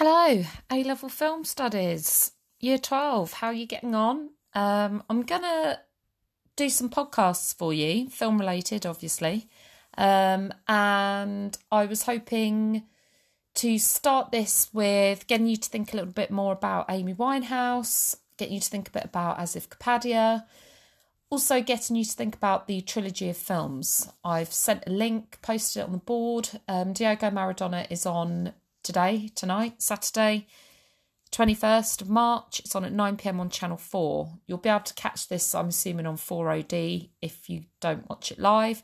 Hello, A level film studies, year 12. How are you getting on? Um, I'm going to do some podcasts for you, film related, obviously. Um, and I was hoping to start this with getting you to think a little bit more about Amy Winehouse, getting you to think a bit about Asif Kapadia, also getting you to think about the trilogy of films. I've sent a link, posted it on the board. Um, Diego Maradona is on today, tonight, Saturday, 21st of March. It's on at 9 pm on Channel 4. You'll be able to catch this, I'm assuming, on 4OD if you don't watch it live.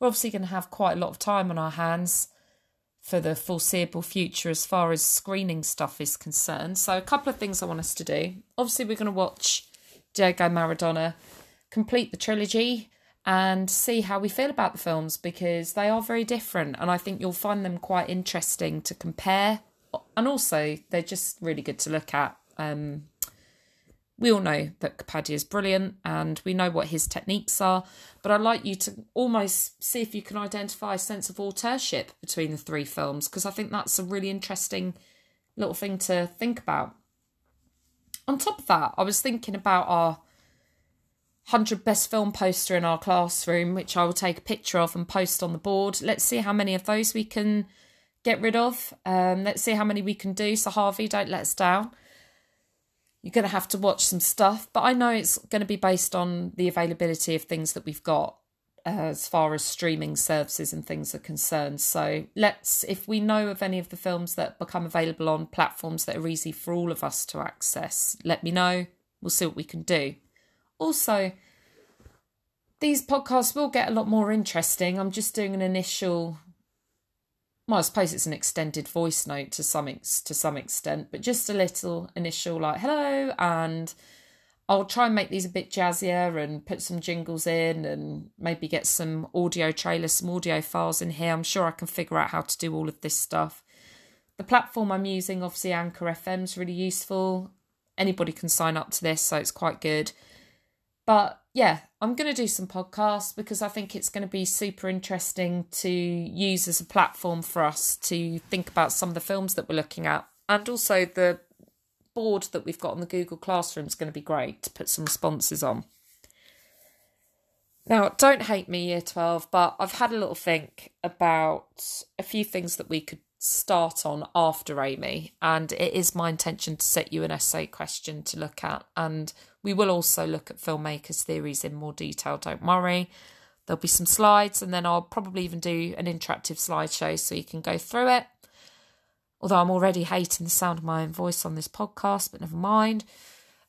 We're obviously going to have quite a lot of time on our hands for the foreseeable future as far as screening stuff is concerned. So, a couple of things I want us to do. Obviously, we're going to watch Diego Maradona complete the trilogy and see how we feel about the films because they are very different and I think you'll find them quite interesting to compare and also they're just really good to look at. Um, we all know that Kapadia is brilliant and we know what his techniques are, but I'd like you to almost see if you can identify a sense of authorship between the three films because I think that's a really interesting little thing to think about. On top of that, I was thinking about our 100 best film poster in our classroom, which I will take a picture of and post on the board. Let's see how many of those we can get rid of. Um, let's see how many we can do. So, Harvey, don't let us down. You're going to have to watch some stuff, but I know it's going to be based on the availability of things that we've got uh, as far as streaming services and things are concerned. So, let's, if we know of any of the films that become available on platforms that are easy for all of us to access, let me know. We'll see what we can do. Also, these podcasts will get a lot more interesting. I'm just doing an initial well, I suppose it's an extended voice note to some ex- to some extent, but just a little initial like hello, and I'll try and make these a bit jazzier and put some jingles in, and maybe get some audio trailers, some audio files in here. I'm sure I can figure out how to do all of this stuff. The platform I'm using, obviously Anchor FM, is really useful. Anybody can sign up to this, so it's quite good. But yeah, I'm going to do some podcasts because I think it's going to be super interesting to use as a platform for us to think about some of the films that we're looking at. And also, the board that we've got on the Google Classroom is going to be great to put some responses on. Now, don't hate me, year 12, but I've had a little think about a few things that we could start on after Amy, and it is my intention to set you an essay question to look at. And we will also look at filmmakers' theories in more detail, don't worry. There'll be some slides, and then I'll probably even do an interactive slideshow so you can go through it. Although I'm already hating the sound of my own voice on this podcast, but never mind.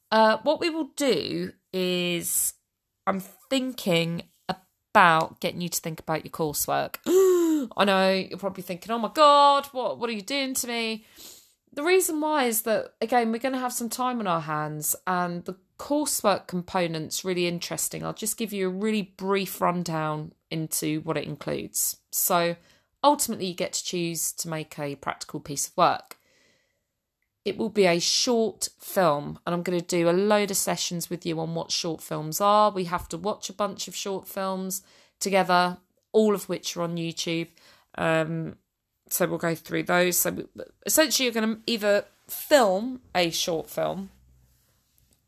Uh, what we will do is I'm thinking about getting you to think about your coursework. I know you're probably thinking, oh my God, what, what are you doing to me? The reason why is that, again, we're going to have some time on our hands and the coursework component's really interesting. I'll just give you a really brief rundown into what it includes. So, ultimately, you get to choose to make a practical piece of work. It will be a short film, and I'm going to do a load of sessions with you on what short films are. We have to watch a bunch of short films together all of which are on YouTube. Um, so we'll go through those. So essentially, you're going to either film a short film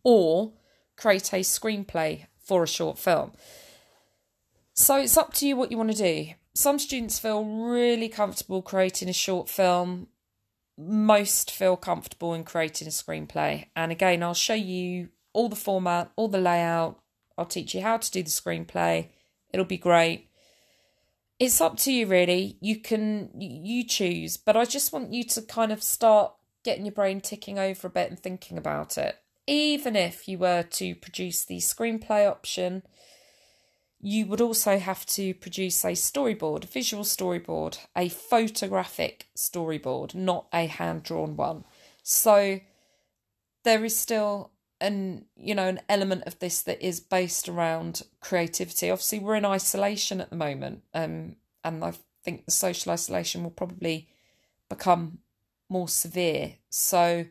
or create a screenplay for a short film. So it's up to you what you want to do. Some students feel really comfortable creating a short film. Most feel comfortable in creating a screenplay. And again, I'll show you all the format, all the layout. I'll teach you how to do the screenplay. It'll be great it's up to you really. You can you choose. But i just want you to kind of start getting your brain ticking over a bit and thinking about it. Even if you were to produce the screenplay option you would also have to produce a storyboard a visual storyboard a photographic storyboard not a hand drawn one. So there is still an you know an element of this that is based around creativity. Obviously we're in isolation at the moment um and i think the social isolation will probably become more severe. So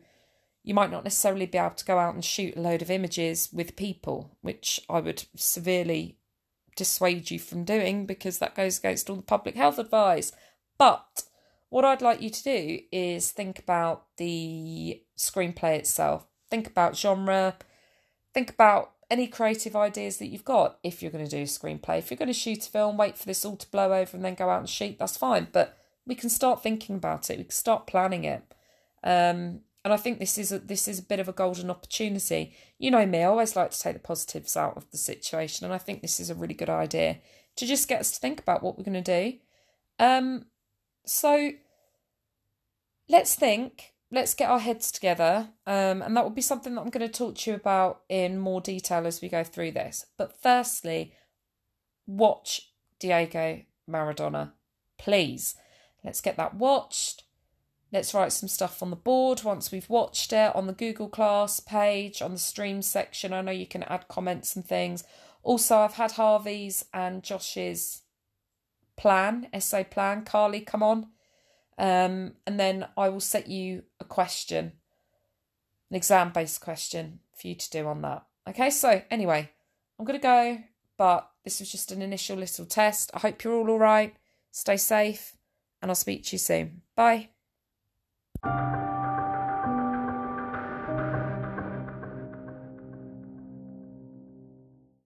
you might not necessarily be able to go out and shoot a load of images with people which i would severely dissuade you from doing because that goes against all the public health advice. But what I'd like you to do is think about the screenplay itself. Think about genre. Think about any creative ideas that you've got if you're going to do a screenplay. If you're going to shoot a film, wait for this all to blow over and then go out and shoot, that's fine. But we can start thinking about it. We can start planning it. Um, and I think this is a, this is a bit of a golden opportunity. You know me, I always like to take the positives out of the situation, and I think this is a really good idea to just get us to think about what we're going to do. Um, so let's think let's get our heads together. Um, and that will be something that I'm going to talk to you about in more detail as we go through this. But firstly, watch Diego Maradona, please. Let's get that watched. Let's write some stuff on the board once we've watched it on the Google Class page, on the stream section. I know you can add comments and things. Also, I've had Harvey's and Josh's plan, essay plan. Carly, come on. Um, and then I will set you a question, an exam based question for you to do on that. Okay, so anyway, I'm going to go, but this was just an initial little test. I hope you're all all right. Stay safe, and I'll speak to you soon. Bye.